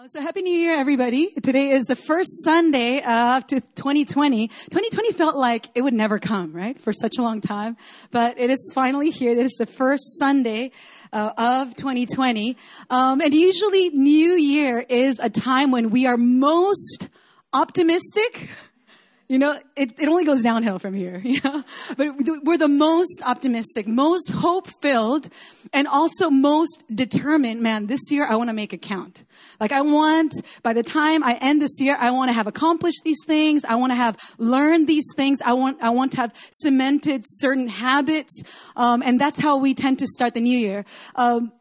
Uh, so happy new year everybody. Today is the first sunday of 2020 2020 felt like it would never come right for such a long time. But it is finally here. It is the first sunday uh, of 2020 um, and usually new year is a time when we are most optimistic you know, it, it only goes downhill from here, you know? But we're the most optimistic, most hope filled, and also most determined. Man, this year I want to make it count. Like I want, by the time I end this year, I want to have accomplished these things. I want to have learned these things. I want, I want to have cemented certain habits. Um, and that's how we tend to start the new year. Um,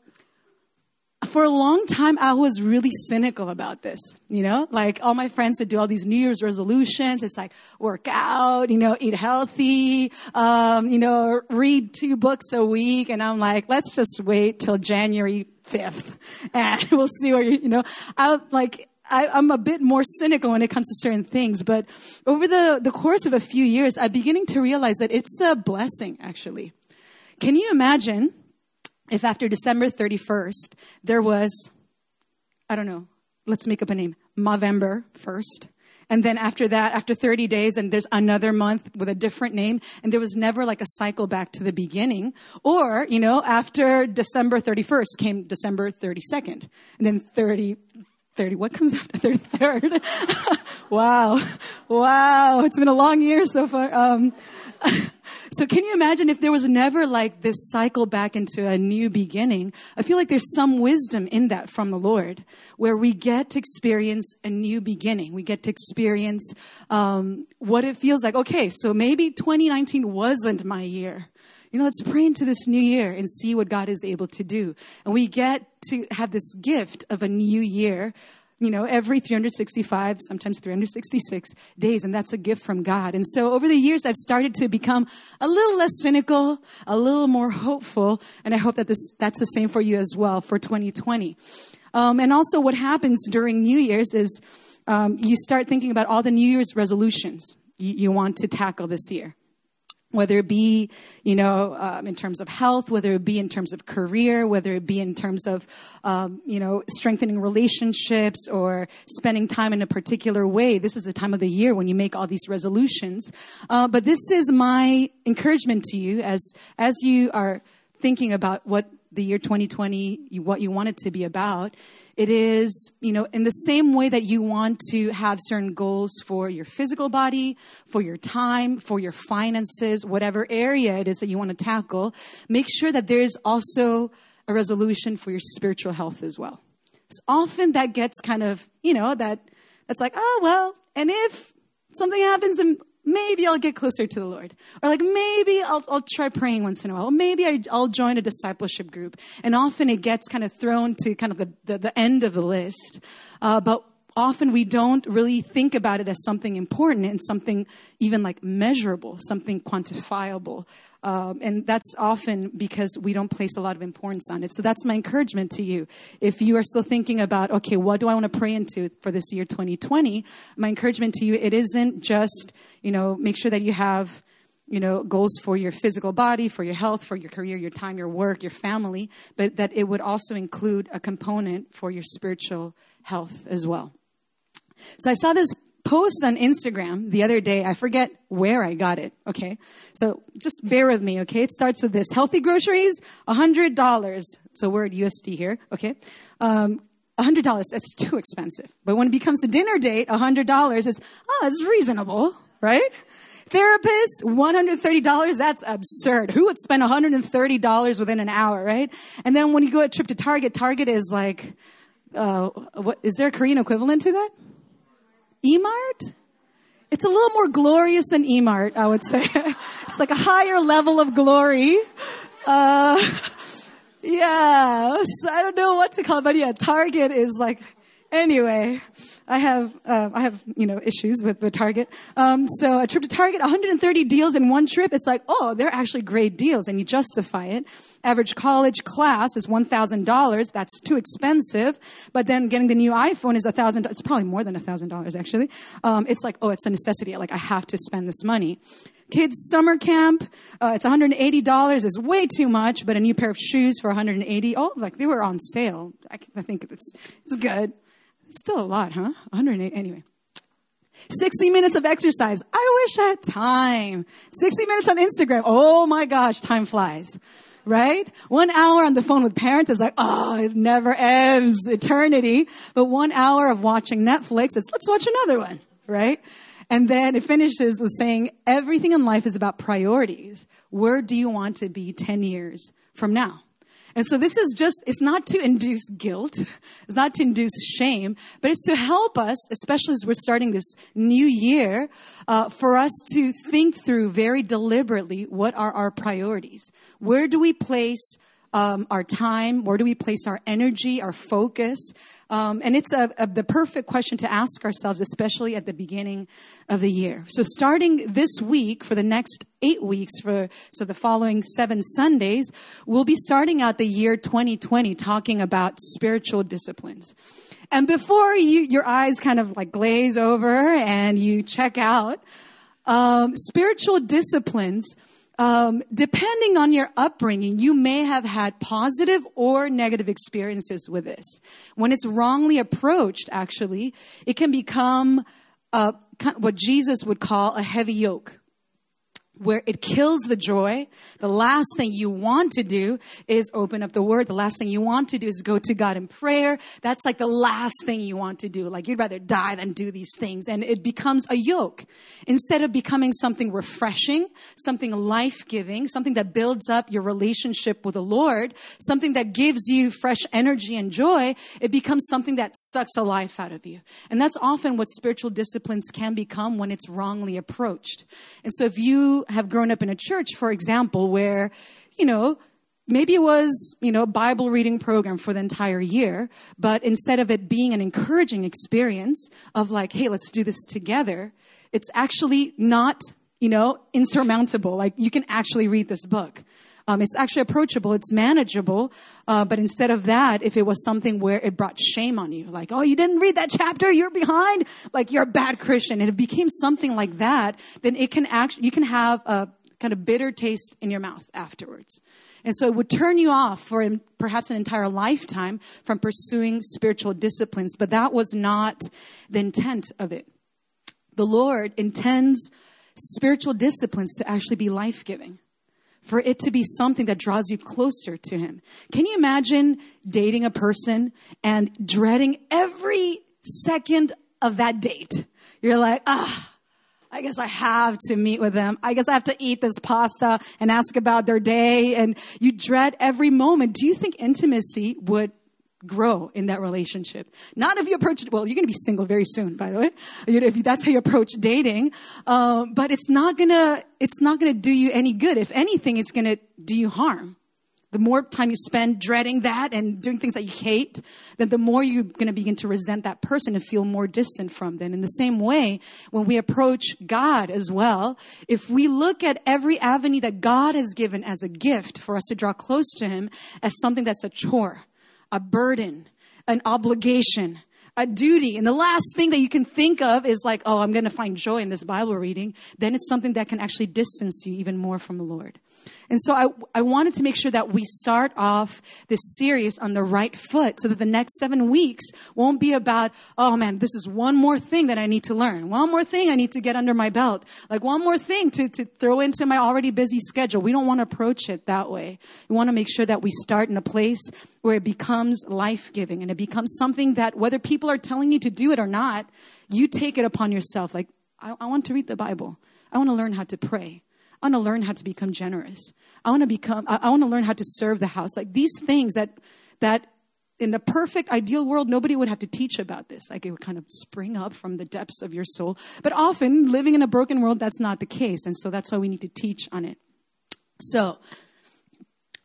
for a long time, I was really cynical about this. You know, like all my friends would do all these New Year's resolutions. It's like work out, you know, eat healthy, um, you know, read two books a week. And I'm like, let's just wait till January 5th and we'll see where you, you know, I like, I, am a bit more cynical when it comes to certain things, but over the, the course of a few years, I'm beginning to realize that it's a blessing, actually. Can you imagine if after December 31st, there was, I don't know, let's make up a name, November 1st. And then after that, after 30 days, and there's another month with a different name, and there was never like a cycle back to the beginning. Or, you know, after December 31st came December 32nd, and then 30, 30, what comes after 33rd? wow. Wow. It's been a long year so far. Um, so can you imagine if there was never like this cycle back into a new beginning? I feel like there's some wisdom in that from the Lord, where we get to experience a new beginning. We get to experience um, what it feels like. Okay, so maybe 2019 wasn't my year. You know, let's pray into this new year and see what God is able to do. And we get to have this gift of a new year you know, every 365, sometimes 366 days, and that's a gift from God. And so over the years, I've started to become a little less cynical, a little more hopeful, and I hope that this, that's the same for you as well for 2020. Um, and also what happens during New Year's is um, you start thinking about all the New Year's resolutions you, you want to tackle this year whether it be, you know, um, in terms of health, whether it be in terms of career, whether it be in terms of, um, you know, strengthening relationships or spending time in a particular way. This is the time of the year when you make all these resolutions. Uh, but this is my encouragement to you as as you are thinking about what the year 2020, what you want it to be about it is, you know, in the same way that you want to have certain goals for your physical body, for your time, for your finances, whatever area it is that you want to tackle, make sure that there is also a resolution for your spiritual health as well. So often that gets kind of, you know, that that's like, oh well, and if something happens, then maybe I'll get closer to the Lord. Or like, maybe I'll, I'll try praying once in a while. maybe I, will join a discipleship group. And often it gets kind of thrown to kind of the, the, the end of the list. Uh, but often we don't really think about it as something important and something even like measurable, something quantifiable. Um, and that's often because we don't place a lot of importance on it. So that's my encouragement to you. If you are still thinking about, okay, what do I want to pray into for this year 2020? My encouragement to you, it isn't just, you know, make sure that you have, you know, goals for your physical body, for your health, for your career, your time, your work, your family, but that it would also include a component for your spiritual health as well. So I saw this post on Instagram the other day. I forget where I got it. Okay. So just bear with me. Okay. It starts with this healthy groceries, $100. So word USD here. Okay. Um, $100, that's too expensive. But when it becomes a dinner date, $100 is, oh, it's reasonable, right? Therapist, $130, that's absurd. Who would spend $130 within an hour, right? And then when you go a trip to Target, Target is like, uh, what, is there a Korean equivalent to that? Emart? It's a little more glorious than Emart, I would say. it's like a higher level of glory. Uh, yeah, I don't know what to call it, but yeah, Target is like, anyway. I have, uh, I have, you know, issues with the Target. Um, so a trip to Target, 130 deals in one trip. It's like, oh, they're actually great deals, and you justify it. Average college class is $1,000. That's too expensive. But then getting the new iPhone is a thousand. It's probably more than a thousand dollars actually. Um, it's like, oh, it's a necessity. Like I have to spend this money. Kids summer camp, uh, it's $180 is way too much, but a new pair of shoes for 180. Oh, like they were on sale. I, I think it's, it's good It's still a lot, huh? 108. Anyway. 60 minutes of exercise. I wish I had time. 60 minutes on Instagram. Oh my gosh, time flies. Right? One hour on the phone with parents is like, oh, it never ends. Eternity. But one hour of watching Netflix is, let's watch another one. Right? And then it finishes with saying, everything in life is about priorities. Where do you want to be 10 years from now? And so this is just, it's not to induce guilt. It's not to induce shame, but it's to help us, especially as we're starting this new year, uh, for us to think through very deliberately what are our priorities. Where do we place um, our time? Where do we place our energy, our focus? Um, and it's a, a, the perfect question to ask ourselves, especially at the beginning of the year. So starting this week for the next eight weeks for, so the following seven Sundays, we'll be starting out the year 2020 talking about spiritual disciplines. And before you, your eyes kind of like glaze over and you check out, um, spiritual disciplines um, depending on your upbringing, you may have had positive or negative experiences with this. When it's wrongly approached, actually, it can become uh, what Jesus would call a heavy yoke where it kills the joy. The last thing you want to do is open up the word. The last thing you want to do is go to God in prayer. That's like the last thing you want to do. Like you'd rather die than do these things. And it becomes a yoke. Instead of becoming something refreshing, something life-giving, something that builds up your relationship with the Lord, something that gives you fresh energy and joy, it becomes something that sucks the life out of you. And that's often what spiritual disciplines can become when it's wrongly approached. And so if you have grown up in a church, for example, where, you know, maybe it was, you know, a Bible reading program for the entire year, but instead of it being an encouraging experience of like, hey, let's do this together, it's actually not, you know, insurmountable. Like you can actually read this book. Um, it's actually approachable, it's manageable. Uh, but instead of that, if it was something where it brought shame on you, like, oh, you didn't read that chapter, you're behind, like you're a bad Christian, and it became something like that, then it can actually, you can have a kind of bitter taste in your mouth afterwards. And so it would turn you off for perhaps an entire lifetime from pursuing spiritual disciplines, but that was not the intent of it. The Lord intends spiritual disciplines to actually be life giving for it to be something that draws you closer to Him. Can you imagine dating a person and dreading every second of that date? You're like, ah. I guess I have to meet with them. I guess I have to eat this pasta and ask about their day. And you dread every moment. Do you think intimacy would grow in that relationship. Not if you approach it, well, you're going to be single very soon, by the way, if that's how you approach dating. Um, but it's not gonna, it's not gonna do you any good. If anything, it's gonna do you harm. The more time you spend dreading that and doing things that you hate, then the more you're going to begin to resent that person and feel more distant from them. In the same way, when we approach God as well, if we look at every avenue that God has given as a gift for us to draw close to Him as something that's a chore, a burden, an obligation, a duty. And the last thing that you can think of is like, oh, I'm going to find joy in this Bible reading. Then it's something that can actually distance you even more from the Lord. And so I, I wanted to make sure that we start off this series on the right foot so that the next seven weeks won't be about, oh man, this is one more thing that I need to learn. One more thing I need to get under my belt. Like one more thing to, to throw into my already busy schedule. We don't want to approach it that way. We want to make sure that we start in a place where it becomes life giving and it becomes something that whether people are telling you to do it or not, you take it upon yourself. Like, I, I want to read the Bible. I want to learn how to pray. I want to learn how to become generous. I want to become, I, want to learn how to serve the house. Like these things that, that in the perfect ideal world, nobody would have to teach about this. Like it would kind of spring up from the depths of your soul. But often living in a broken world, that's not the case. And so that's why we need to teach on it. So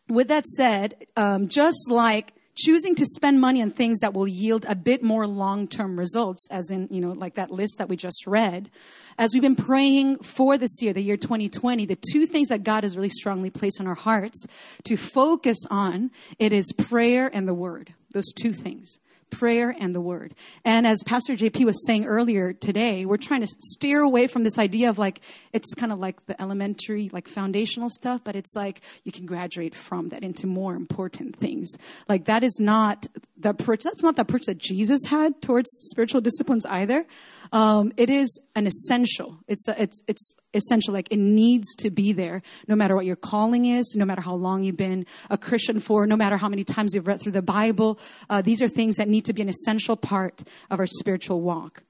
with that said, um, just like choosing to spend money on things that will yield a bit more long-term results, as in, you know, like that list that we just read. As we've been praying for this year, the year 2020, the two things that God has really strongly placed on our hearts to focus on, it is prayer and the word. Those two things. Prayer and the word. And as Pastor JP was saying earlier today, we're trying to steer away from this idea of like, it's kind of like the elementary, like foundational stuff, but it's like you can graduate from that into more important things. Like that is not the approach, that's not the approach that Jesus had towards spiritual disciplines either. Um, it is an essential. It's, a, it's, it's essential. Like it needs to be there no matter what your calling is, no matter how long you've been a Christian for, no matter how many times you've read through the Bible. Uh, these are things that need to be an essential part of our spiritual walk.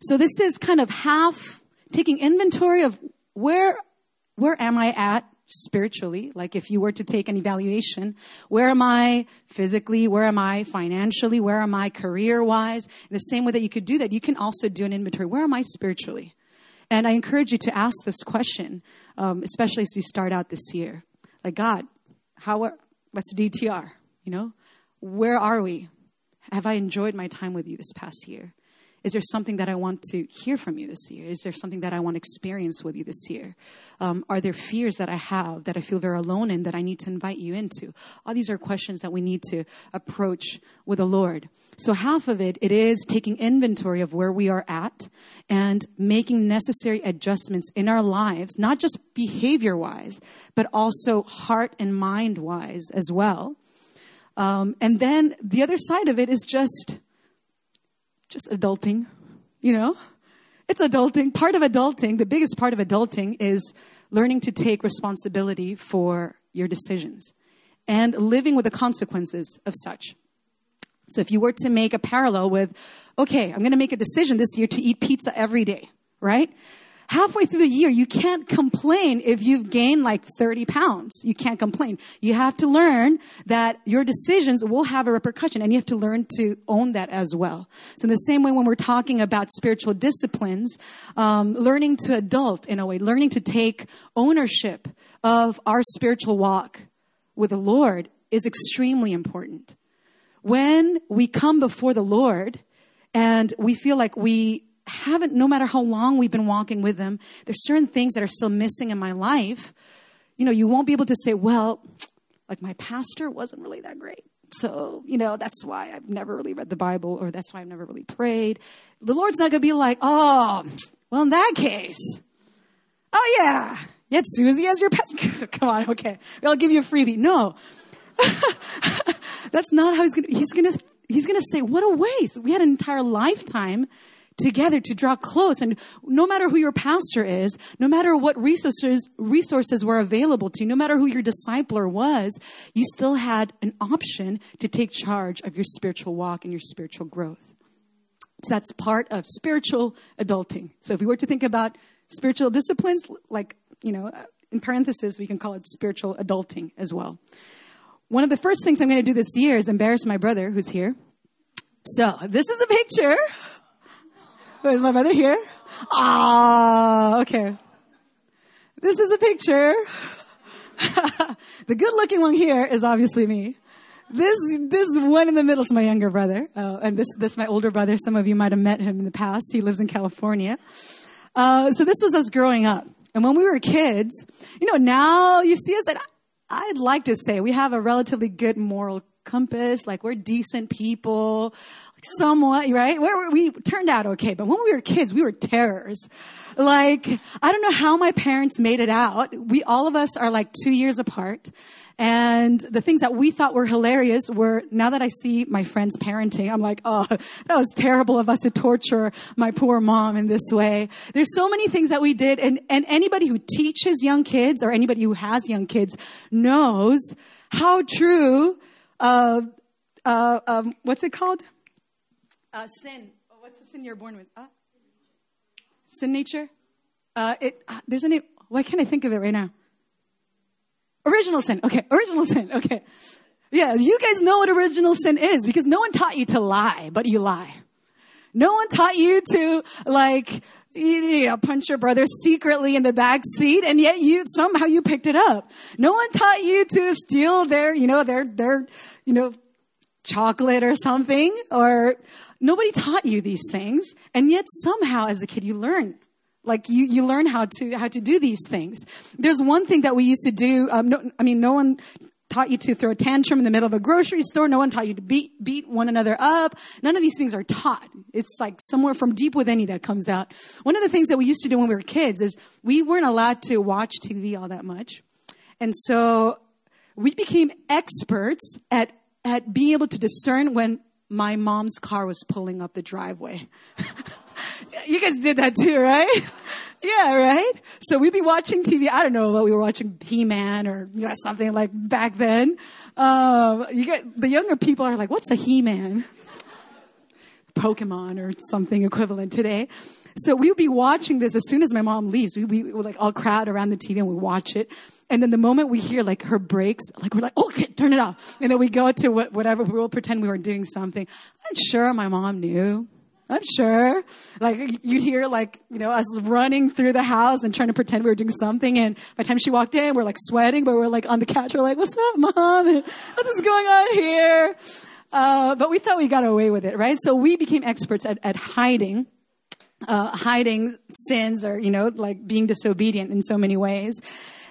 So this is kind of half taking inventory of where, where am I at spiritually? Like if you were to take an evaluation, where am I physically? Where am I financially? Where am I career wise? The same way that you could do that, you can also do an inventory. Where am I spiritually? And I encourage you to ask this question, um, especially as you start out this year. Like, God, how are, what's DTR? You know, where are we? Have I enjoyed my time with you this past year? Is there something that I want to hear from you this year? Is there something that I want to experience with you this year? Um, are there fears that I have that I feel very alone in that I need to invite you into? All these are questions that we need to approach with the Lord. So half of it, it is taking inventory of where we are at and making necessary adjustments in our lives, not just behavior wise, but also heart and mind wise as well. Um, and then the other side of it is just just adulting, you know? It's adulting. Part of adulting, the biggest part of adulting is learning to take responsibility for your decisions and living with the consequences of such. So if you were to make a parallel with, okay, I'm going to make a decision this year to eat pizza every day, right? Halfway through the year, you can't complain if you've gained like 30 pounds. You can't complain. You have to learn that your decisions will have a repercussion and you have to learn to own that as well. So in the same way, when we're talking about spiritual disciplines, um, learning to adult in a way, learning to take ownership of our spiritual walk with the Lord is extremely important. When we come before the Lord and we feel like we haven't, no matter how long we've been walking with them, there's certain things that are still missing in my life. You know, you won't be able to say, well, like my pastor wasn't really that great. So, you know, that's why I've never really read the Bible or that's why I've never really prayed. The Lord's not going to be like, oh, well, in that case, oh yeah, yet Susie as your pastor. Come on, okay. I'll give you a freebie. No. that's not how he's going to, he's going to, he's going to say, what a waste. We had an entire lifetime together to draw close. And no matter who your pastor is, no matter what resources, resources were available to you, no matter who your discipler was, you still had an option to take charge of your spiritual walk and your spiritual growth. So that's part of spiritual adulting. So if we were to think about spiritual disciplines, like, you know, uh, in parenthesis, we can call it spiritual adulting as well. One of the first things I'm going to do this year is embarrass my brother who's here. So this is a picture is my mother here? Ah, okay. This is a picture. the good looking one here is obviously me. This, this one in the middle is my younger brother. Uh, and this, this is my older brother. Some of you might have met him in the past. He lives in California. Uh, so this was us growing up. And when we were kids, you know, now you see us and I'd like to say we have a relatively good moral compass. Like we're decent people somewhat, right? Where we turned out okay, but when we were kids, we were terrors. Like, I don't know how my parents made it out. We, all of us are like two years apart. And the things that we thought were hilarious were, now that I see my friends parenting, I'm like, oh, that was terrible of us to torture my poor mom in this way. There's so many things that we did. And, and anybody who teaches young kids or anybody who has young kids knows how true, uh, uh, um, what's it called? Uh, sin. Oh, what's the sin you're born with? Uh, sin nature. Uh, it. Uh, there's a name. Why can't I think of it right now? Original sin. Okay, original sin. Okay. Yeah, you guys know what original sin is because no one taught you to lie, but you lie. No one taught you to like you know, punch your brother secretly in the back seat, and yet you somehow you picked it up. No one taught you to steal their, you know, their their, you know, chocolate or something, or Nobody taught you these things, and yet somehow as a kid you learn. Like you, you learn how to how to do these things. There's one thing that we used to do. Um, no, I mean, no one taught you to throw a tantrum in the middle of a grocery store. No one taught you to beat, beat one another up. None of these things are taught. It's like somewhere from deep within you that comes out. One of the things that we used to do when we were kids is we weren't allowed to watch TV all that much. And so we became experts at, at being able to discern when my mom's car was pulling up the driveway. you guys did that too, right? Yeah, right? So we'd be watching TV. I don't know what we were watching, He-Man or you know, something like back then. Um, you get, the younger people are like, what's a He-Man? Pokemon or something equivalent today. So we would be watching this as soon as my mom leaves. We, we would like all crowd around the TV and we watch it. And then the moment we hear like her brakes, like we're like, okay, turn it off. And then we go to what, whatever, we'll pretend we were doing something. I'm sure my mom knew. I'm sure. Like you'd hear like, you know, us running through the house and trying to pretend we were doing something. And by the time she walked in, we're like sweating, but we're like on the couch. We're like, what's up, mom? And what is going on here? Uh, but we thought we got away with it, right? So we became experts at, at hiding, uh, hiding sins or, you know, like being disobedient in so many ways.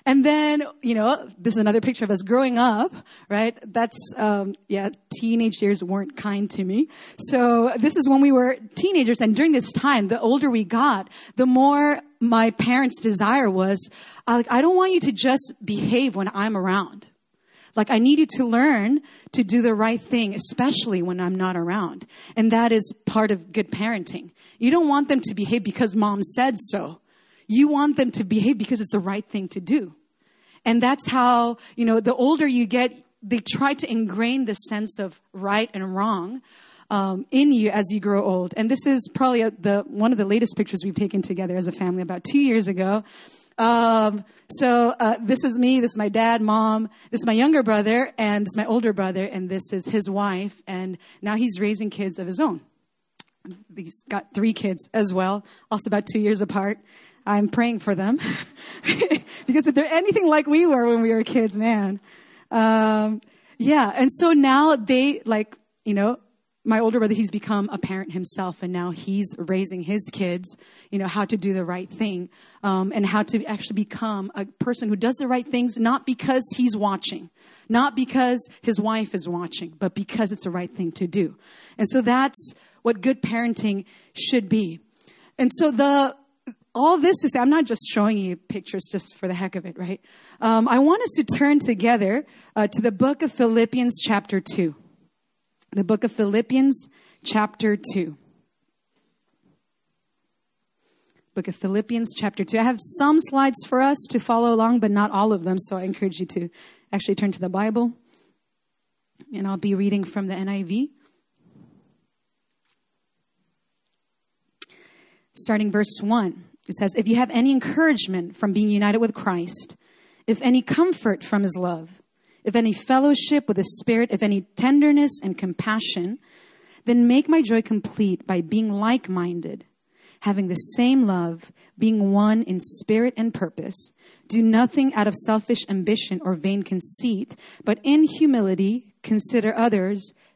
And then, you know, this is another picture of us growing up, right? That's, um, yeah, teenage years weren't kind to me. So this is when we were teenagers. And during this time, the older we got, the more my parents' desire was, like, I don't want you to just behave when I'm around. Like, I need you to learn to do the right thing, especially when I'm not around. And that is part of good parenting. You don't want them to behave because mom said so. You want them to behave because it's the right thing to do. And that's how, you know, the older you get, they try to ingrain the sense of right and wrong um, in you as you grow old. And this is probably a, the one of the latest pictures we've taken together as a family about two years ago. Um, so uh, this is me. This is my dad, mom. This is my younger brother, and this is my older brother, and this is his wife. And now he's raising kids of his own. He's got three kids as well, also about two years apart. I'm praying for them because if they're anything like we were when we were kids, man. Um, yeah. And so now they like, you know, my older brother, he's become a parent himself and now he's raising his kids, you know, how to do the right thing, um, and how to actually become a person who does the right things, not because he's watching, not because his wife is watching, but because it's the right thing to do. And so that's what good parenting should be. And so the, all this is, I'm not just showing you pictures just for the heck of it, right? Um, I want us to turn together uh, to the book of Philippians, chapter 2. The book of Philippians, chapter 2. Book of Philippians, chapter 2. I have some slides for us to follow along, but not all of them, so I encourage you to actually turn to the Bible. And I'll be reading from the NIV. Starting verse 1. It says, If you have any encouragement from being united with Christ, if any comfort from his love, if any fellowship with the Spirit, if any tenderness and compassion, then make my joy complete by being like minded, having the same love, being one in spirit and purpose. Do nothing out of selfish ambition or vain conceit, but in humility consider others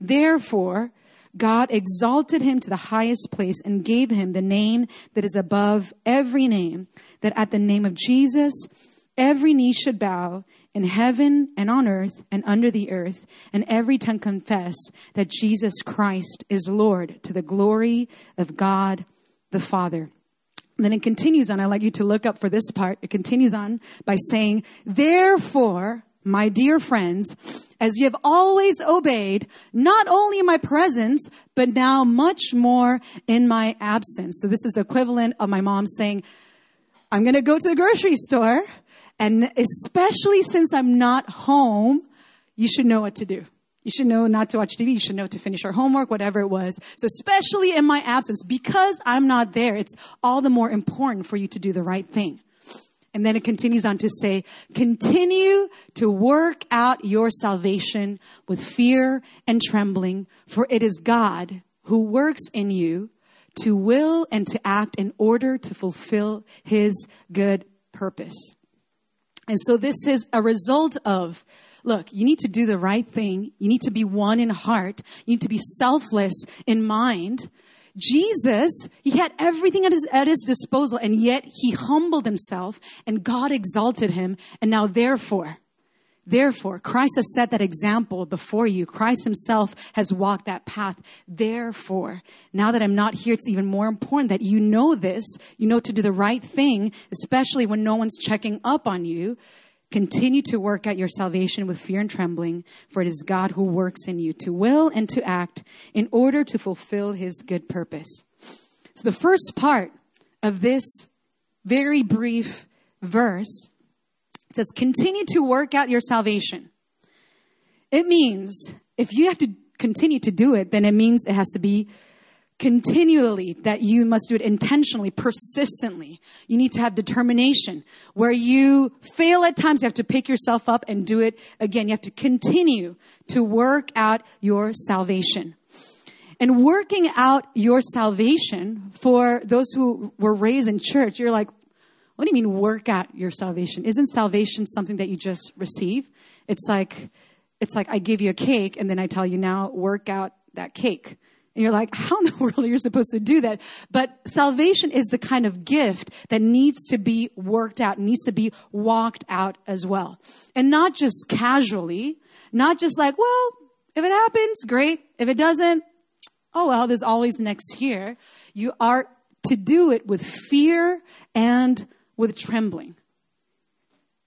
Therefore, God exalted him to the highest place and gave him the name that is above every name, that at the name of Jesus, every knee should bow in heaven and on earth and under the earth, and every tongue confess that Jesus Christ is Lord to the glory of God the Father. Then it continues on. I'd like you to look up for this part. It continues on by saying, Therefore, my dear friends, as you have always obeyed, not only in my presence, but now much more in my absence. So this is the equivalent of my mom saying, I'm going to go to the grocery store. And especially since I'm not home, you should know what to do. You should know not to watch TV. You should know to finish your homework, whatever it was. So especially in my absence, because I'm not there, it's all the more important for you to do the right thing. And then it continues on to say, continue to work out your salvation with fear and trembling, for it is God who works in you to will and to act in order to fulfill his good purpose. And so this is a result of look, you need to do the right thing. You need to be one in heart. You need to be selfless in mind. Jesus, he had everything at his, at his disposal and yet he humbled himself and God exalted him. And now therefore, Therefore, Christ has set that example before you. Christ himself has walked that path. Therefore, now that I'm not here, it's even more important that you know this. You know to do the right thing, especially when no one's checking up on you. Continue to work out your salvation with fear and trembling, for it is God who works in you to will and to act in order to fulfill his good purpose. So the first part of this very brief verse says, continue to work out your salvation. It means if you have to continue to do it, then it means it has to be continually that you must do it intentionally, persistently. You need to have determination. Where you fail at times, you have to pick yourself up and do it again. You have to continue to work out your salvation. And working out your salvation for those who were raised in church, you're like, what do you mean work out your salvation? Isn't salvation something that you just receive? It's like, it's like I give you a cake and then I tell you now work out that cake. And you're like, how in the world are you supposed to do that? But salvation is the kind of gift that needs to be worked out, needs to be walked out as well. And not just casually, not just like, well, if it happens, great. If it doesn't, oh well, there's always next year. You are to do it with fear and with trembling.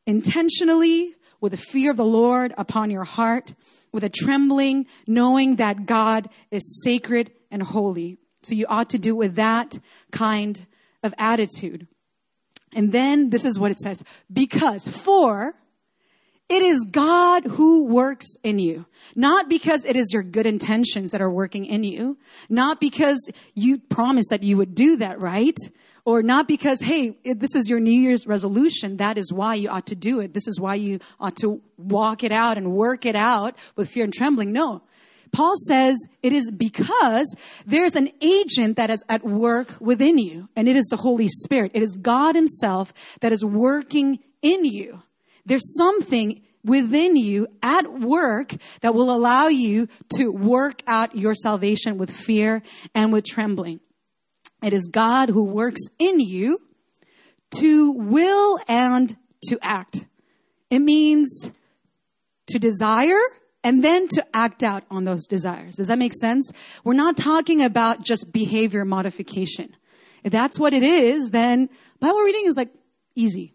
Intentionally, with the fear of the Lord upon your heart, with a trembling, knowing that God is sacred and holy. So you ought to do with that kind of attitude. And then this is what it says. Because, for, it is God who works in you. Not because it is your good intentions that are working in you. Not because you promised that you would do that, right? Or not because, hey, this is your New Year's resolution. That is why you ought to do it. This is why you ought to walk it out and work it out with fear and trembling. No. Paul says it is because there's an agent that is at work within you, and it is the Holy Spirit. It is God Himself that is working in you. There's something within you at work that will allow you to work out your salvation with fear and with trembling. It is God who works in you to will and to act. It means to desire and then to act out on those desires. Does that make sense? We're not talking about just behavior modification. If that's what it is, then Bible reading is like easy.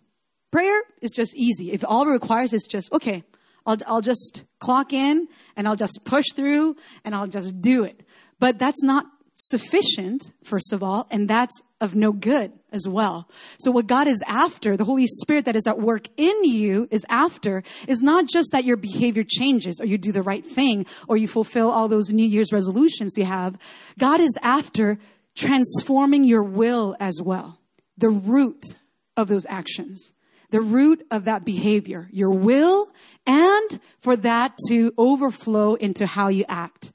Prayer is just easy. If all it requires is just, okay, I'll, I'll just clock in and I'll just push through and I'll just do it. But that's not sufficient, first of all, and that's of no good as well. So what God is after, the Holy Spirit that is at work in you is after, is not just that your behavior changes or you do the right thing or you fulfill all those New Year's resolutions you have. God is after transforming your will as well. The root of those actions. The root of that behavior, your will, and for that to overflow into how you act.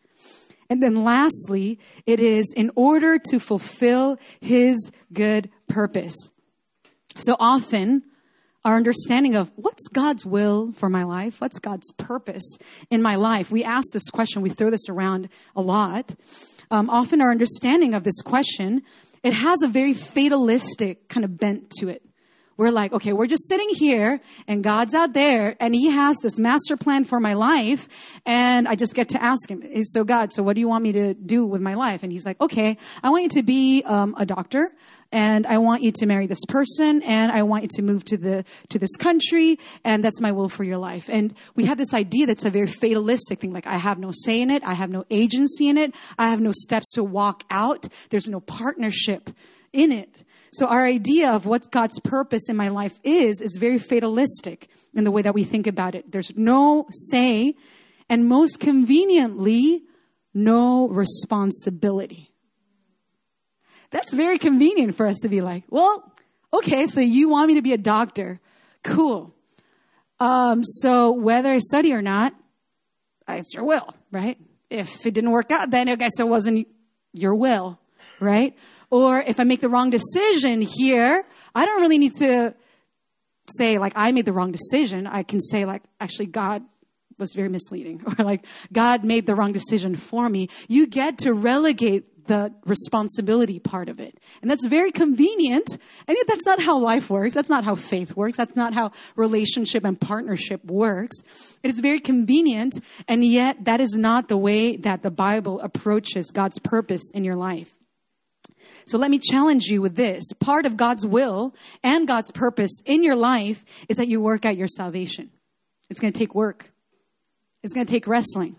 And then lastly, it is in order to fulfill his good purpose. So often, our understanding of what's God's will for my life, what's God's purpose in my life, we ask this question, we throw this around a lot. Um, often, our understanding of this question, it has a very fatalistic kind of bent to it. We're like, okay, we're just sitting here and God's out there and he has this master plan for my life. And I just get to ask him, so God, so what do you want me to do with my life? And he's like, okay, I want you to be um, a doctor and I want you to marry this person and I want you to move to the, to this country and that's my will for your life. And we have this idea that's a very fatalistic thing. Like I have no say in it. I have no agency in it. I have no steps to walk out. There's no partnership in it. So our idea of what God's purpose in my life is, is very fatalistic in the way that we think about it. There's no say and most conveniently, no responsibility. That's very convenient for us to be like, well, okay, so you want me to be a doctor. Cool. Um, so whether I study or not, it's your will, right? If it didn't work out, then I guess it wasn't your will, right? Or if I make the wrong decision here, I don't really need to say like I made the wrong decision. I can say like actually God was very misleading or like God made the wrong decision for me. You get to relegate the responsibility part of it. And that's very convenient. And yet that's not how life works. That's not how faith works. That's not how relationship and partnership works. It is very convenient. And yet that is not the way that the Bible approaches God's purpose in your life. So let me challenge you with this. Part of God's will and God's purpose in your life is that you work out your salvation. It's going to take work. It's going to take wrestling.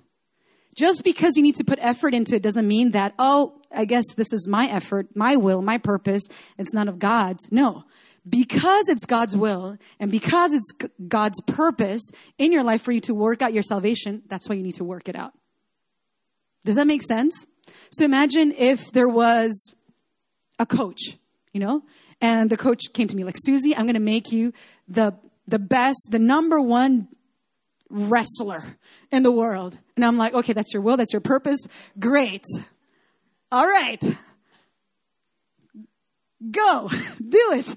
Just because you need to put effort into it doesn't mean that, oh, I guess this is my effort, my will, my purpose. It's none of God's. No. Because it's God's will and because it's God's purpose in your life for you to work out your salvation, that's why you need to work it out. Does that make sense? So imagine if there was a coach, you know, and the coach came to me like, Susie, I'm going to make you the, the best, the number one wrestler in the world. And I'm like, okay, that's your will, that's your purpose. Great. All right. Go. Do it.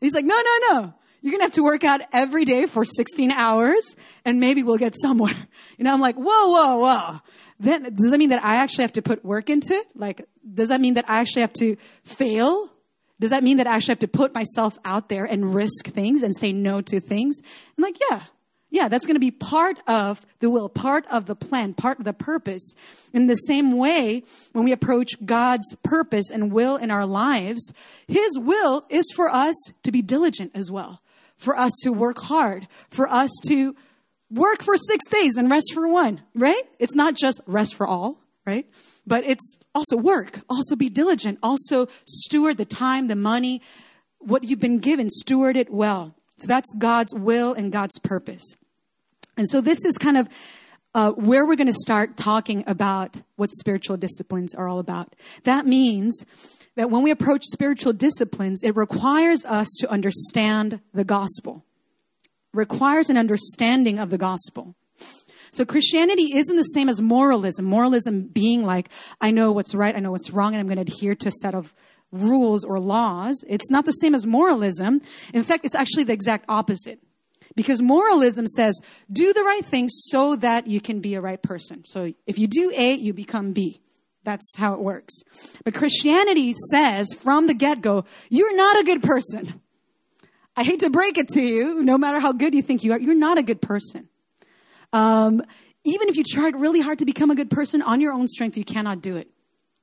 he's like, no, no, no. You're going to have to work out every day for 16 hours and maybe we'll get somewhere. You know, I'm like, whoa, whoa, whoa. Then does that mean that I actually have to put work into it? Like, does that mean that I actually have to fail? Does that mean that I actually have to put myself out there and risk things and say no to things? I'm like, yeah, yeah, that's going to be part of the will, part of the plan, part of the purpose. In the same way, when we approach God's purpose and will in our lives, His will is for us to be diligent as well, for us to work hard, for us to work for six days and rest for one, right? It's not just rest for all, right? But it's also work, also be diligent, also steward the time, the money, what you've been given, steward it well. So that's God's will and God's purpose. And so this is kind of uh, where we're going to start talking about what spiritual disciplines are all about. That means that when we approach spiritual disciplines, it requires us to understand the gospel, requires an understanding of the gospel. So Christianity isn't the same as moralism. Moralism being like, I know what's right, I know what's wrong, and I'm going to adhere to a set of rules or laws. It's not the same as moralism. In fact, it's actually the exact opposite. Because moralism says, do the right thing so that you can be a right person. So if you do A, you become B. That's how it works. But Christianity says from the get go, you're not a good person. I hate to break it to you, no matter how good you think you are, you're not a good person. Um, even if you tried really hard to become a good person on your own strength, you cannot do it.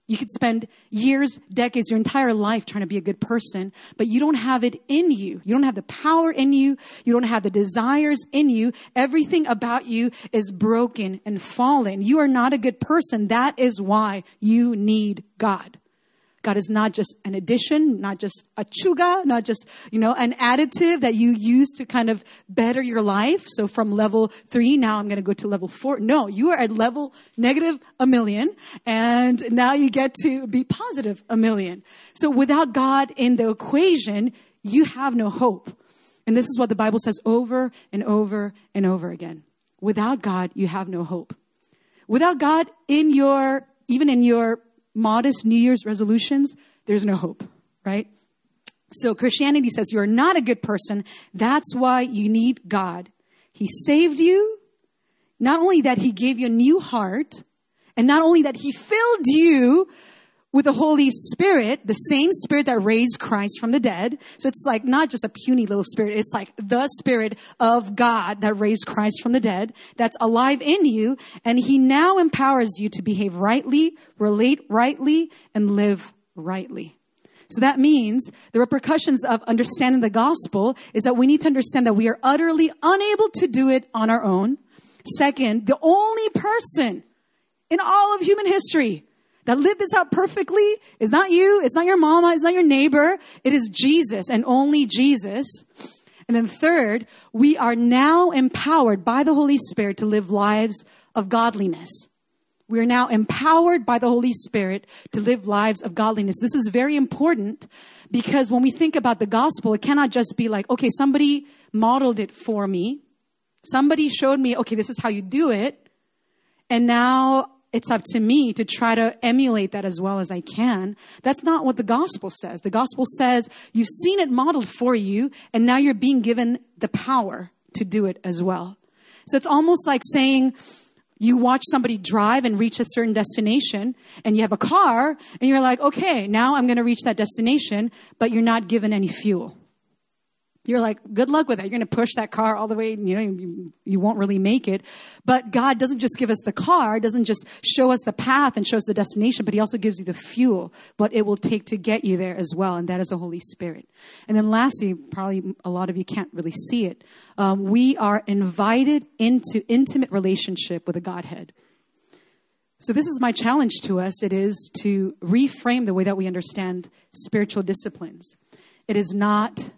You could spend years, decades, your entire life trying to be a good person, but you don't have it in you. You don't have the power in you. You don't have the desires in you. Everything about you is broken and fallen. You are not a good person. That is why you need God. God is not just an addition, not just a chuga, not just, you know, an additive that you use to kind of better your life. So from level three, now I'm going to go to level four. No, you are at level negative a million and now you get to be positive a million. So without God in the equation, you have no hope. And this is what the Bible says over and over and over again. Without God, you have no hope. Without God in your, even in your modest New Year's resolutions, there's no hope, right? So Christianity says you're not a good person. That's why you need God. He saved you. Not only that, He gave you a new heart. And not only that, He filled you with the Holy Spirit, the same Spirit that raised Christ from the dead. So it's like not just a puny little spirit. It's like the Spirit of God that raised Christ from the dead that's alive in you. And He now empowers you to behave rightly, relate rightly, and live rightly. So that means the repercussions of understanding the gospel is that we need to understand that we are utterly unable to do it on our own. Second, the only person in all of human history that lived this out perfectly is not you, it's not your mama, it's not your neighbor. It is Jesus and only Jesus. And then third, we are now empowered by the Holy Spirit to live lives of godliness. We are now empowered by the Holy Spirit to live lives of godliness. This is very important because when we think about the gospel, it cannot just be like, okay, somebody modeled it for me. Somebody showed me, okay, this is how you do it. And now it's up to me to try to emulate that as well as I can. That's not what the gospel says. The gospel says you've seen it modeled for you and now you're being given the power to do it as well. So it's almost like saying you watch somebody drive and reach a certain destination and you have a car and you're like, okay, now I'm going to reach that destination, but you're not given any fuel you're like, good luck with that. You're going to push that car all the way, you know, you, you, won't really make it. But God doesn't just give us the car, doesn't just show us the path and shows the destination, but He also gives you the fuel, what it will take to get you there as well. And that is the Holy Spirit. And then lastly, probably a lot of you can't really see it. Um, we are invited into intimate relationship with the Godhead. So this is my challenge to us. It is to reframe the way that we understand spiritual disciplines. It is not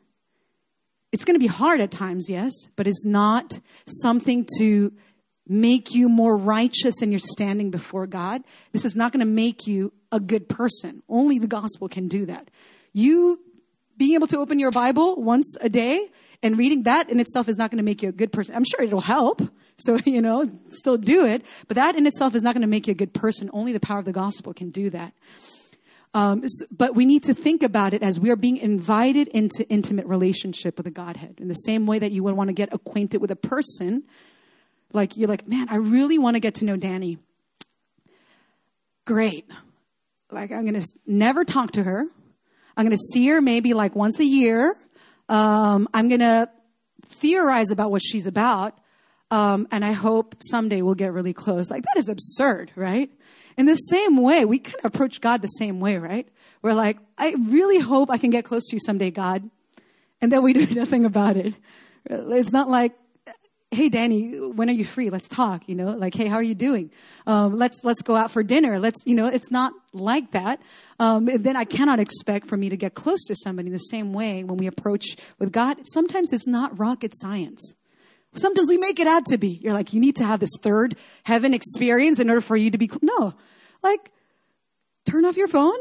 it's going to be hard at times, yes, but it's not something to make you more righteous in your standing before God. This is not going to make you a good person. Only the gospel can do that. You being able to open your Bible once a day and reading that in itself is not going to make you a good person. I'm sure it'll help. So, you know, still do it. But that in itself is not going to make you a good person. Only the power of the gospel can do that. Um, but we need to think about it as we are being invited into intimate relationship with the Godhead. In the same way that you would want to get acquainted with a person, like you're like, man, I really want to get to know Danny. Great. Like I'm going to never talk to her. I'm going to see her maybe like once a year. Um, I'm going to theorize about what she's about. Um, and I hope someday we'll get really close. Like that is absurd, right? In the same way, we kind of approach God the same way, right? We're like, I really hope I can get close to you someday, God. And then we do nothing about it. It's not like, hey danny when are you free let's talk you know like hey how are you doing um, let's let's go out for dinner let's you know it's not like that um, then i cannot expect for me to get close to somebody the same way when we approach with god sometimes it's not rocket science Sometimes we make it out to be. You're like, you need to have this third heaven experience in order for you to be. No, like, turn off your phone,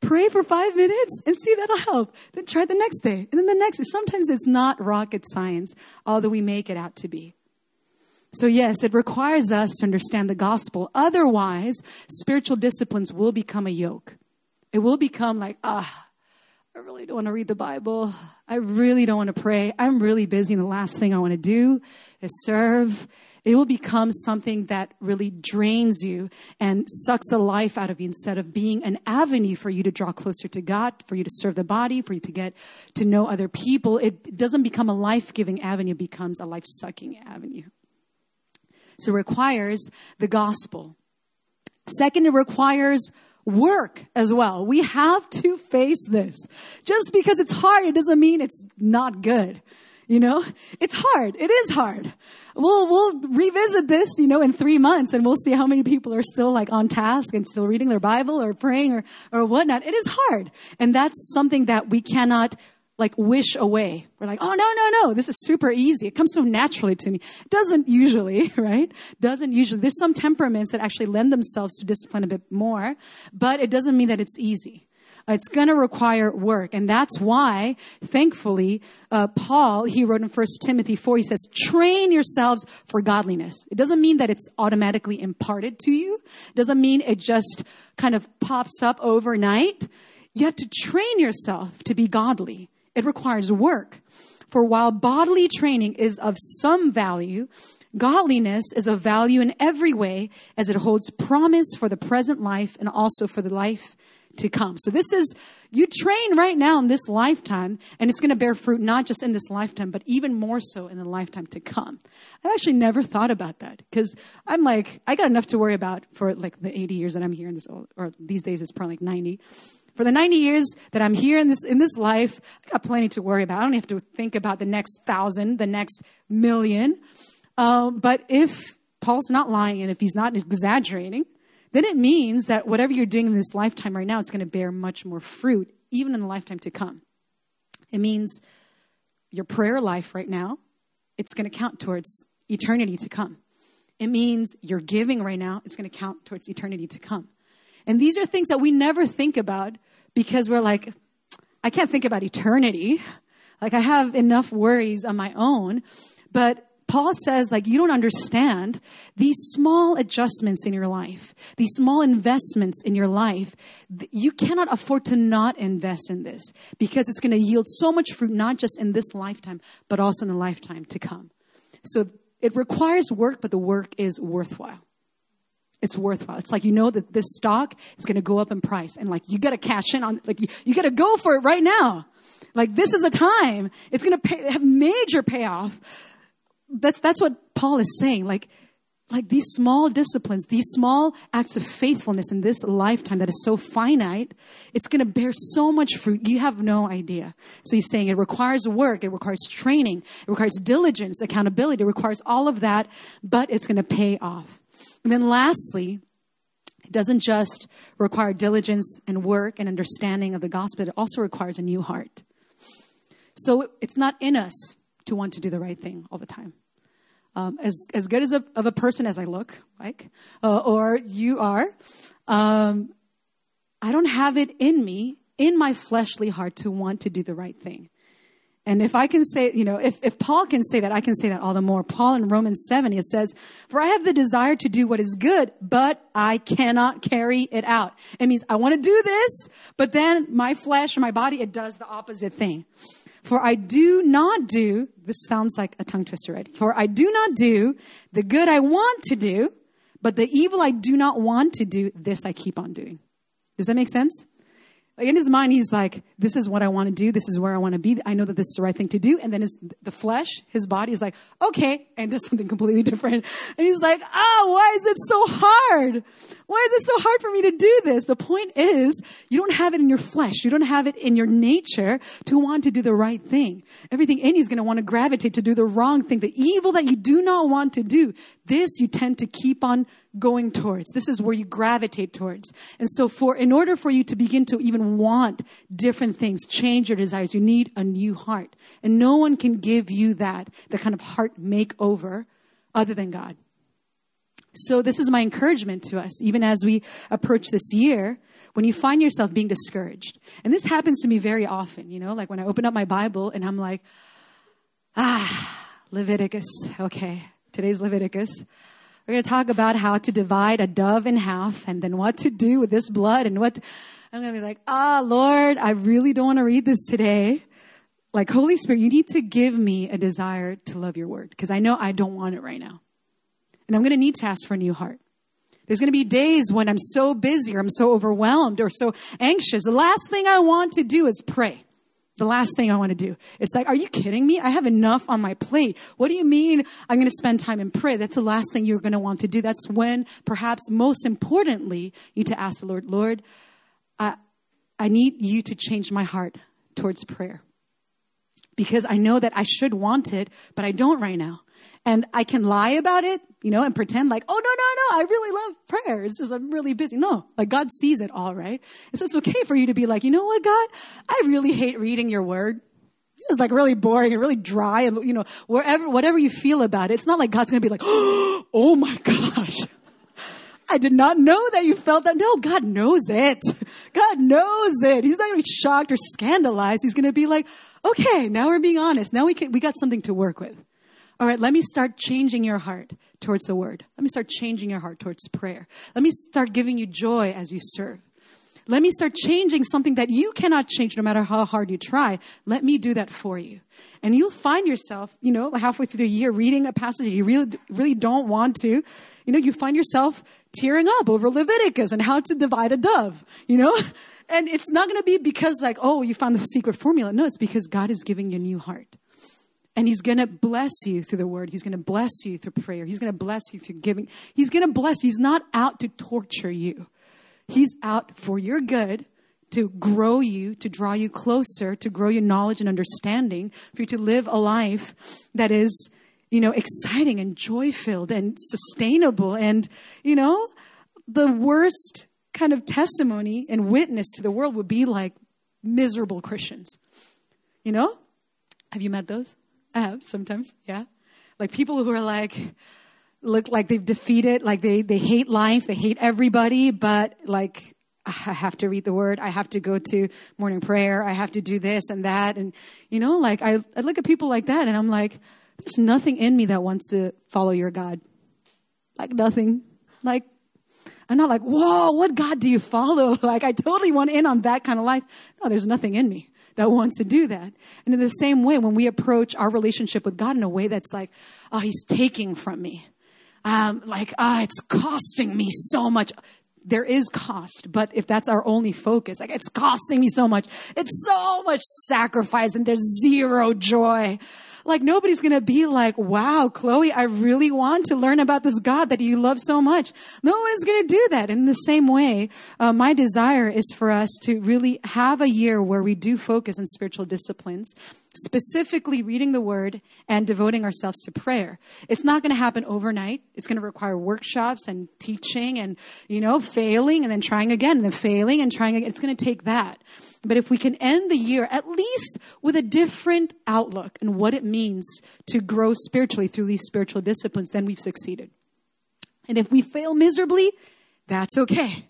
pray for five minutes, and see that'll help. Then try the next day, and then the next day. Sometimes it's not rocket science, although we make it out to be. So, yes, it requires us to understand the gospel. Otherwise, spiritual disciplines will become a yoke. It will become like, ah, I really don't want to read the Bible. I really don't want to pray. I'm really busy, and the last thing I want to do is serve. It will become something that really drains you and sucks the life out of you instead of being an avenue for you to draw closer to God, for you to serve the body, for you to get to know other people. It doesn't become a life giving avenue, it becomes a life sucking avenue. So it requires the gospel. Second, it requires work as well. We have to face this. Just because it's hard, it doesn't mean it's not good. You know, it's hard. It is hard. We'll, we'll revisit this, you know, in three months and we'll see how many people are still like on task and still reading their Bible or praying or, or whatnot. It is hard. And that's something that we cannot like wish away. We're like, oh no, no, no, this is super easy. It comes so naturally to me. Doesn't usually, right? Doesn't usually. There's some temperaments that actually lend themselves to discipline a bit more, but it doesn't mean that it's easy. It's going to require work. And that's why, thankfully, uh, Paul, he wrote in 1 Timothy 4, he says, train yourselves for godliness. It doesn't mean that it's automatically imparted to you. It doesn't mean it just kind of pops up overnight. You have to train yourself to be godly. It requires work. For while bodily training is of some value, godliness is of value in every way as it holds promise for the present life and also for the life to come. So this is, you train right now in this lifetime and it's going to bear fruit not just in this lifetime, but even more so in the lifetime to come. I've actually never thought about that because I'm like, I got enough to worry about for like the 80 years that I'm here in this, or these days it's probably like 90. For the 90 years that I'm here in this, in this life, I've got plenty to worry about. I don't have to think about the next thousand, the next million. Um, but if Paul's not lying and if he's not exaggerating, then it means that whatever you're doing in this lifetime right now, it's going to bear much more fruit, even in the lifetime to come. It means your prayer life right now, it's going to count towards eternity to come. It means you're giving right now. It's going to count towards eternity to come. And these are things that we never think about because we're like, I can't think about eternity. Like I have enough worries on my own. But Paul says, like, you don't understand these small adjustments in your life, these small investments in your life. You cannot afford to not invest in this because it's going to yield so much fruit, not just in this lifetime, but also in the lifetime to come. So it requires work, but the work is worthwhile. It's worthwhile. It's like you know that this stock is going to go up in price and like you got to cash in on, like you, you got to go for it right now. Like this is the time. It's going to have major payoff that's, that's what Paul is saying. Like, like these small disciplines, these small acts of faithfulness in this lifetime that is so finite, it's going to bear so much fruit. You have no idea. So he's saying it requires work, it requires training, it requires diligence, accountability, it requires all of that, but it's going to pay off. And then lastly, it doesn't just require diligence and work and understanding of the gospel, it also requires a new heart. So it's not in us to want to do the right thing all the time. Um, as as good as a, of a person as I look like, uh, or you are, um, I don't have it in me, in my fleshly heart, to want to do the right thing. And if I can say, you know, if, if Paul can say that, I can say that all the more. Paul in Romans 7, it says, For I have the desire to do what is good, but I cannot carry it out. It means I want to do this, but then my flesh or my body, it does the opposite thing. For I do not do, this sounds like a tongue twister, right? For I do not do the good I want to do, but the evil I do not want to do, this I keep on doing. Does that make sense? In his mind, he's like, this is what I want to do. This is where I want to be. I know that this is the right thing to do. And then his, the flesh, his body is like, okay, and does something completely different. And he's like, oh, why is it so hard? Why is it so hard for me to do this? The point is, you don't have it in your flesh. You don't have it in your nature to want to do the right thing. Everything in you is going to want to gravitate to do the wrong thing. The evil that you do not want to do, this you tend to keep on going towards. This is where you gravitate towards. And so for, in order for you to begin to even want different things, change your desires, you need a new heart. And no one can give you that, the kind of heart makeover other than God. So this is my encouragement to us, even as we approach this year, when you find yourself being discouraged. And this happens to me very often, you know, like when I open up my Bible and I'm like, ah, Leviticus. Okay, today's Leviticus. We're going to talk about how to divide a dove in half and then what to do with this blood and what. I'm going to be like, ah, Lord, I really don't want to read this today. Like, Holy Spirit, you need to give me a desire to love your word because I know I don't want it right now. And I'm going to need to ask for a new heart. There's going to be days when I'm so busy or I'm so overwhelmed or so anxious. The last thing I want to do is pray the last thing I want to do. It's like, are you kidding me? I have enough on my plate. What do you mean I'm going to spend time in prayer? That's the last thing you're going to want to do. That's when, perhaps most importantly, you need to ask the Lord, Lord, I, I need you to change my heart towards prayer. Because I know that I should want it, but I don't right now and I can lie about it, you know, and pretend like, oh, no, no, no, I really love prayer. It's just, I'm really busy. No, like God sees it all, right? And so it's okay for you to be like, you know what, God? I really hate reading your word. It's like really boring and really dry and, you know, wherever, whatever you feel about it, it's not like God's going to be like, oh my gosh. I did not know that you felt that. No, God knows it. God knows it. He's not going to be shocked or scandalized. He's going to be like, okay, now we're being honest. Now we can, we got something to work with. All right, let me start changing your heart towards the word. Let me start changing your heart towards prayer. Let me start giving you joy as you serve. Let me start changing something that you cannot change no matter how hard you try. Let me do that for you. And you'll find yourself, you know, halfway through the year reading a passage you really, really don't want to. You know, you find yourself tearing up over Leviticus and how to divide a dove, you know? And it's not going to be because like, oh, you found the secret formula. No, it's because God is giving you a new heart. And he's going to bless you through the word. He's going to bless you through prayer. He's going to bless you through giving. He's going to bless. He's not out to torture you. He's out for your good, to grow you, to draw you closer, to grow your knowledge and understanding, for you to live a life that is, you know, exciting and joy filled and sustainable. And, you know, the worst kind of testimony and witness to the world would be like miserable Christians. You know? Have you met those? I have sometimes, yeah. Like people who are like, look like they've defeated, like they, they hate life, they hate everybody, but like, I have to read the word. I have to go to morning prayer. I have to do this and that. And, you know, like I, I look at people like that and I'm like, there's nothing in me that wants to follow your God. Like nothing. Like, I'm not like, whoa, what God do you follow? Like I totally want in on that kind of life. No, there's nothing in me that wants to do that. And in the same way, when we approach our relationship with God in a way that's like, oh, he's taking from me. Um, like, ah, oh, it's costing me so much. There is cost, but if that's our only focus, like it's costing me so much, it's so much sacrifice and there's zero joy. Like nobody's going to be like, wow, Chloe, I really want to learn about this God that you love so much. No one is going to do that. In the same way, uh, my desire is for us to really have a year where we do focus on spiritual disciplines specifically reading the word and devoting ourselves to prayer. It's not going to happen overnight. It's going to require workshops and teaching and, you know, failing and then trying again and then failing and trying again. It's going to take that. But if we can end the year at least with a different outlook and what it means to grow spiritually through these spiritual disciplines, then we've succeeded. And if we fail miserably, that's okay.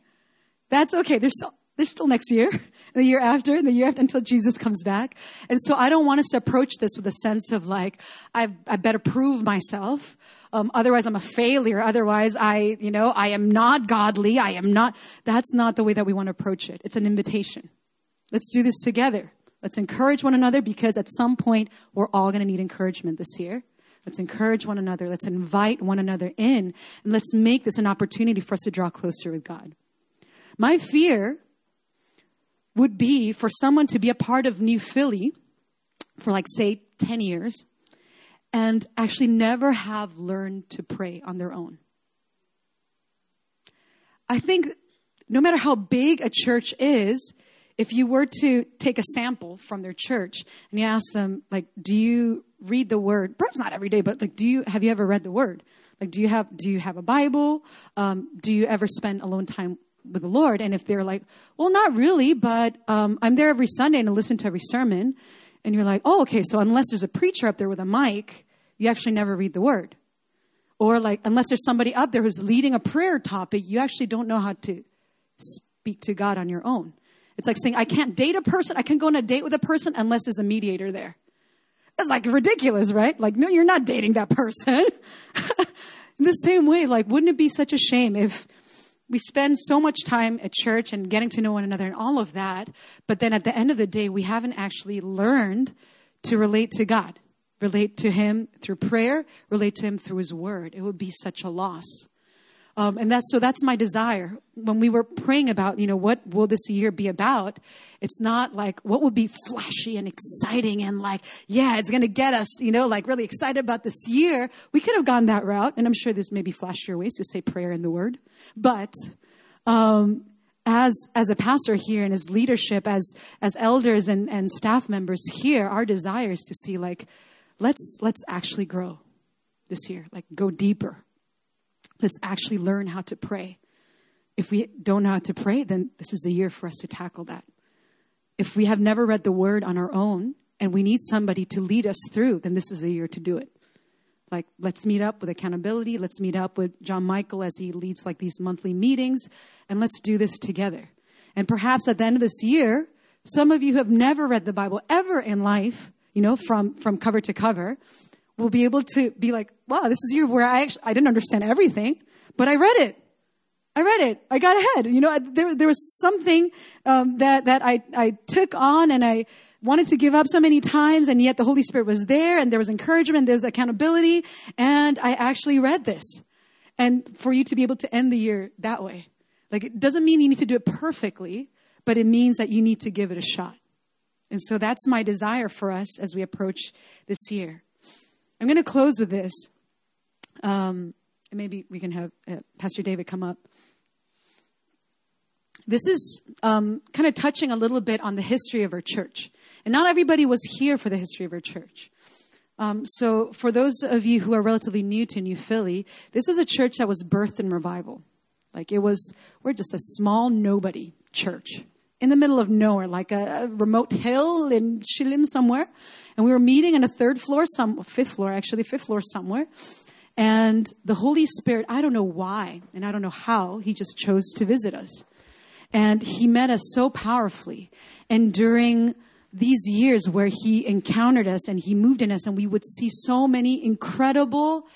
That's okay. There's still, there's still next year, the year after, and the year after until Jesus comes back. And so I don't want us to approach this with a sense of like, I, I better prove myself. Um, otherwise I'm a failure. Otherwise I, you know, I am not godly. I am not, that's not the way that we want to approach it. It's an invitation. Let's do this together. Let's encourage one another because at some point we're all going to need encouragement this year. Let's encourage one another. Let's invite one another in and let's make this an opportunity for us to draw closer with God. My fear would be for someone to be a part of New Philly for like, say, 10 years and actually never have learned to pray on their own. I think no matter how big a church is, if you were to take a sample from their church and you ask them, like, do you read the word? Perhaps not every day, but like, do you, have you ever read the word? Like, do you have, do you have a Bible? Um, do you ever spend alone time with the Lord? And if they're like, well, not really, but, um, I'm there every Sunday and I listen to every sermon. And you're like, oh, okay. So unless there's a preacher up there with a mic, you actually never read the word. Or like, unless there's somebody up there who's leading a prayer topic, you actually don't know how to speak to God on your own. It's like saying, I can't date a person, I can't go on a date with a person unless there's a mediator there. It's like ridiculous, right? Like, no, you're not dating that person. In the same way, like, wouldn't it be such a shame if we spend so much time at church and getting to know one another and all of that, but then at the end of the day, we haven't actually learned to relate to God, relate to Him through prayer, relate to Him through His Word. It would be such a loss. Um, and that's so that's my desire. When we were praying about, you know, what will this year be about? It's not like what would be flashy and exciting and like, yeah, it's going to get us, you know, like really excited about this year. We could have gone that route, and I'm sure there's maybe flashier ways to say prayer in the Word, but. Um, as as a pastor here and as leadership as as elders and and staff members here our desire is to see like let's let's actually grow this year like go deeper Let's actually learn how to pray. If we don't know how to pray, then this is a year for us to tackle that. If we have never read the word on our own and we need somebody to lead us through, then this is a year to do it. Like, let's meet up with accountability. Let's meet up with John Michael as he leads like these monthly meetings and let's do this together. And perhaps at the end of this year, some of you have never read the Bible ever in life, you know, from, from cover to cover will be able to be like, wow, this is year where I actually, I didn't understand everything, but I read it. I read it. I got ahead. You know, there, there was something, um, that, that I, I took on and I wanted to give up so many times and yet the Holy Spirit was there and there was encouragement, there's accountability and I actually read this. And for you to be able to end the year that way, like it doesn't mean you need to do it perfectly, but it means that you need to give it a shot. And so that's my desire for us as we approach this year. I'm going to close with this. Um, maybe we can have uh, Pastor David come up. This is um, kind of touching a little bit on the history of our church. And not everybody was here for the history of our church. Um, so, for those of you who are relatively new to New Philly, this is a church that was birthed in revival. Like it was, we're just a small nobody church in the middle of nowhere, like a, a remote hill in Shilim somewhere. And we were meeting on a third floor, some fifth floor actually, fifth floor somewhere. And the Holy Spirit, I don't know why and I don't know how, he just chose to visit us. And he met us so powerfully. And during these years where he encountered us and he moved in us, and we would see so many incredible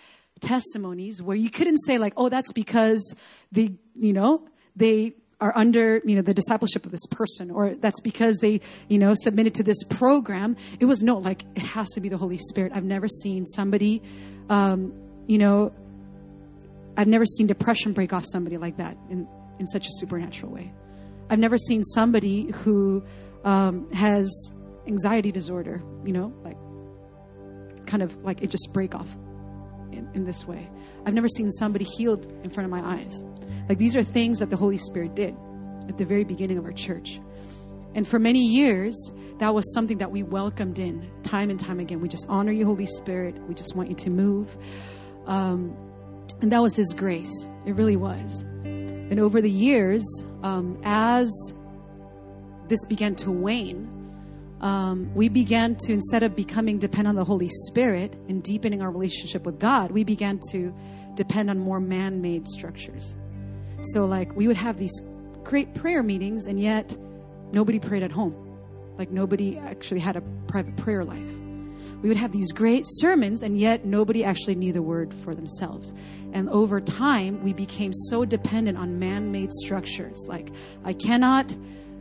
testimonies where you couldn't say, like, oh, that's because they, you know, they are under you know the discipleship of this person or that's because they you know submitted to this program. It was no like it has to be the holy spirit. I've never seen somebody um, you know i've never seen depression break off somebody like that in, in such a supernatural way. I've never seen somebody who um, has anxiety disorder you know like kind of like it just break off in, in this way. I've never seen somebody healed in front of my eyes like these are things that the Holy Spirit did at the very beginning of our church. And for many years, that was something that we welcomed in time and time again. We just honor you, Holy Spirit. We just want you to move. Um, and that was His grace. It really was. And over the years, um, as this began to wane, um, we began to, instead of becoming dependent on the Holy Spirit and deepening our relationship with God, we began to depend on more man made structures. So, like, we would have these great prayer meetings, and yet nobody prayed at home. Like, nobody actually had a private prayer life. We would have these great sermons, and yet nobody actually knew the word for themselves. And over time, we became so dependent on man made structures. Like, I cannot,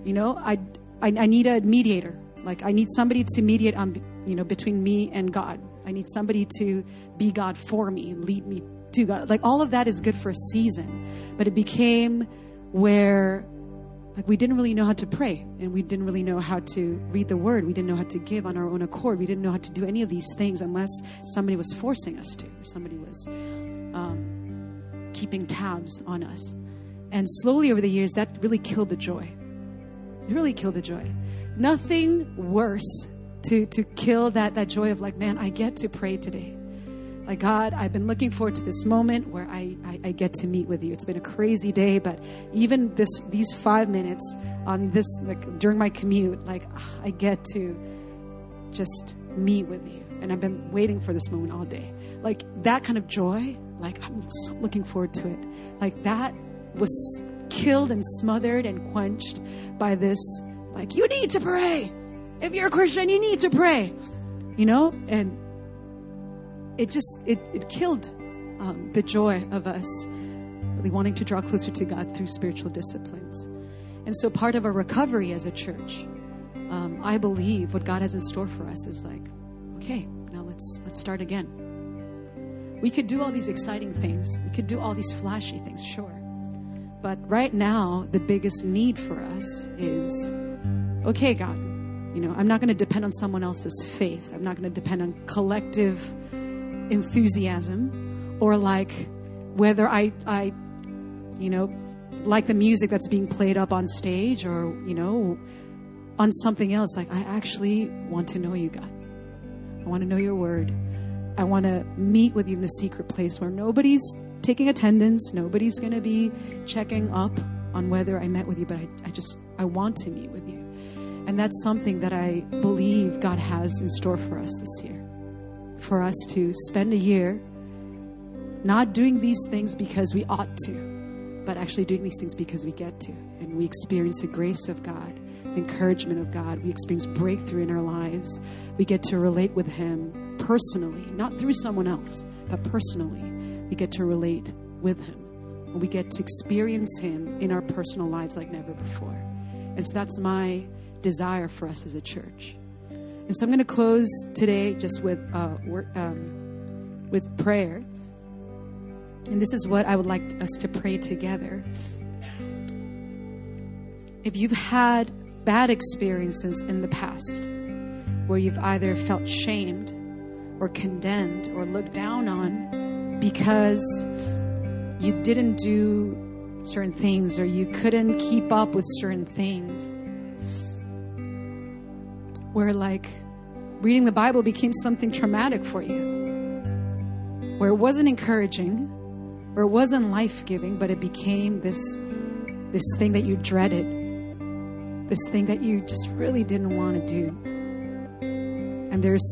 you know, I, I, I need a mediator. Like, I need somebody to mediate on, you know, between me and God. I need somebody to be God for me, and lead me to God. Like all of that is good for a season, but it became where like we didn't really know how to pray and we didn't really know how to read the word. We didn't know how to give on our own accord. We didn't know how to do any of these things unless somebody was forcing us to, or somebody was um, keeping tabs on us. And slowly over the years, that really killed the joy. It really killed the joy. Nothing worse to to kill that that joy of like, man, I get to pray today. Like, God, I've been looking forward to this moment where I, I, I, get to meet with you. It's been a crazy day, but even this these five minutes on this, like during my commute, like ah, I get to just meet with you. And I've been waiting for this moment all day. Like that kind of joy, like I'm so looking forward to it. Like that was killed and smothered and quenched by this, like, you need to pray. If you're a Christian, you need to pray. You know? And it just it, it killed um, the joy of us really wanting to draw closer to God through spiritual disciplines. And so, part of our recovery as a church, um, I believe what God has in store for us is like, okay, now let's let's start again. We could do all these exciting things. We could do all these flashy things, sure. But right now, the biggest need for us is, okay, God, you know, I'm not going to depend on someone else's faith. I'm not going to depend on collective enthusiasm or like whether I, I, you know, like the music that's being played up on stage or, you know, on something else. Like, I actually want to know you, God. I want to know your word. I want to meet with you in the secret place where nobody's taking attendance, nobody's going to be checking up on whether I met with you, but I, I just, I want to meet with you. And that's something that I believe God has in store for us this year for us to spend a year not doing these things because we ought to, but actually doing these things because we get to. And we experience the grace of God, the encouragement of God. We experience breakthrough in our lives. We get to relate with Him personally, not through someone else, but personally. We get to relate with Him. And we get to experience Him in our personal lives like never before. And so that's my desire for us as a church. And so I'm going to close today just with uh, um, with prayer. And this is what I would like us to pray together. If you've had bad experiences in the past where you've either felt shamed or condemned or looked down on because you didn't do certain things or you couldn't keep up with certain things where like reading the Bible became something traumatic for you, where it wasn't encouraging, where it wasn't life giving, but it became this this thing that you dreaded, this thing that you just really didn't want to do. And there's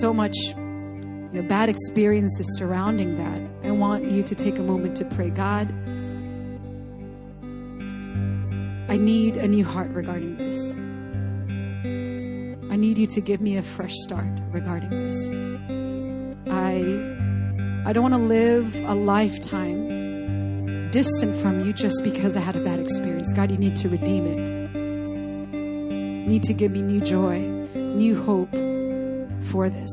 so much you know, bad experiences surrounding that, I want you to take a moment to pray, God, I need a new heart regarding this. I need you to give me a fresh start regarding this. I I don't want to live a lifetime distant from you just because I had a bad experience. God, you need to redeem it. You need to give me new joy, new hope for this.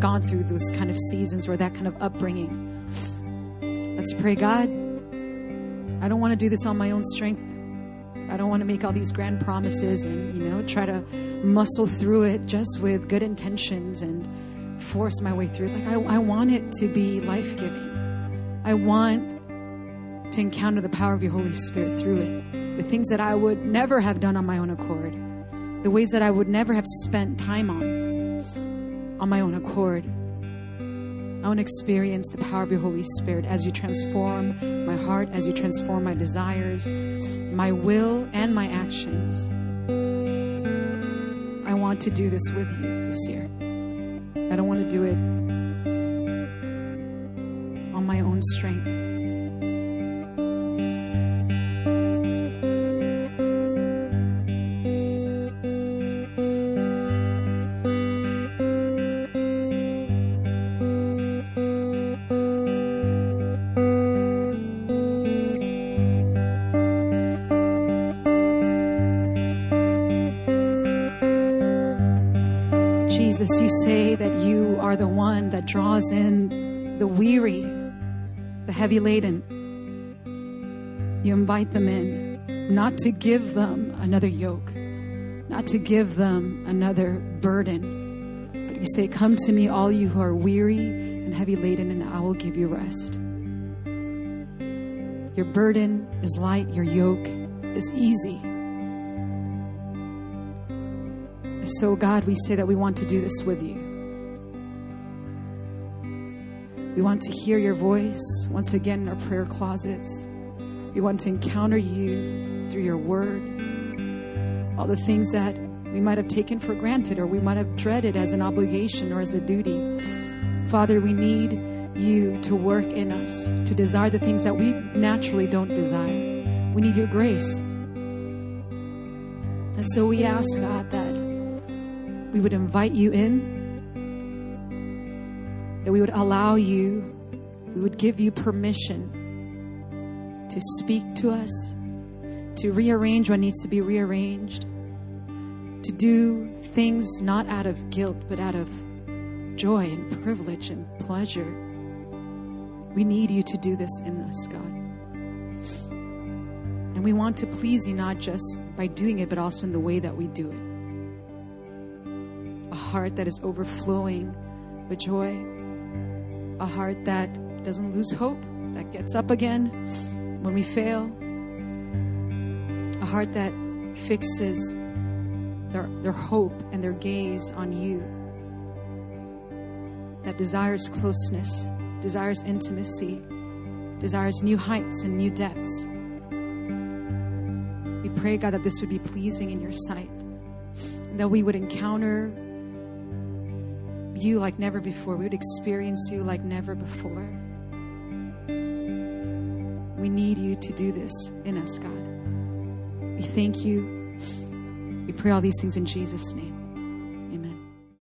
Gone through those kind of seasons or that kind of upbringing, let's pray, God. I don't want to do this on my own strength. I don't want to make all these grand promises and, you know, try to muscle through it just with good intentions and force my way through. Like, I, I want it to be life giving. I want to encounter the power of your Holy Spirit through it. The things that I would never have done on my own accord, the ways that I would never have spent time on on my own accord. I want to experience the power of your Holy Spirit as you transform my heart, as you transform my desires, my will, and my actions. I want to do this with you this year. I don't want to do it on my own strength. You say that you are the one that draws in the weary, the heavy laden. You invite them in, not to give them another yoke, not to give them another burden, but you say, Come to me, all you who are weary and heavy laden, and I will give you rest. Your burden is light, your yoke is easy. So, God, we say that we want to do this with you. We want to hear your voice once again in our prayer closets. We want to encounter you through your word. All the things that we might have taken for granted or we might have dreaded as an obligation or as a duty. Father, we need you to work in us, to desire the things that we naturally don't desire. We need your grace. And so we ask, God, that we would invite you in, that we would allow you, we would give you permission to speak to us, to rearrange what needs to be rearranged, to do things not out of guilt, but out of joy and privilege and pleasure. We need you to do this in us, God. And we want to please you not just by doing it, but also in the way that we do it heart that is overflowing with joy, a heart that doesn't lose hope, that gets up again when we fail, a heart that fixes their, their hope and their gaze on you, that desires closeness, desires intimacy, desires new heights and new depths. We pray, God, that this would be pleasing in your sight, that we would encounter you like never before. We would experience you like never before. We need you to do this in us, God. We thank you. We pray all these things in Jesus' name.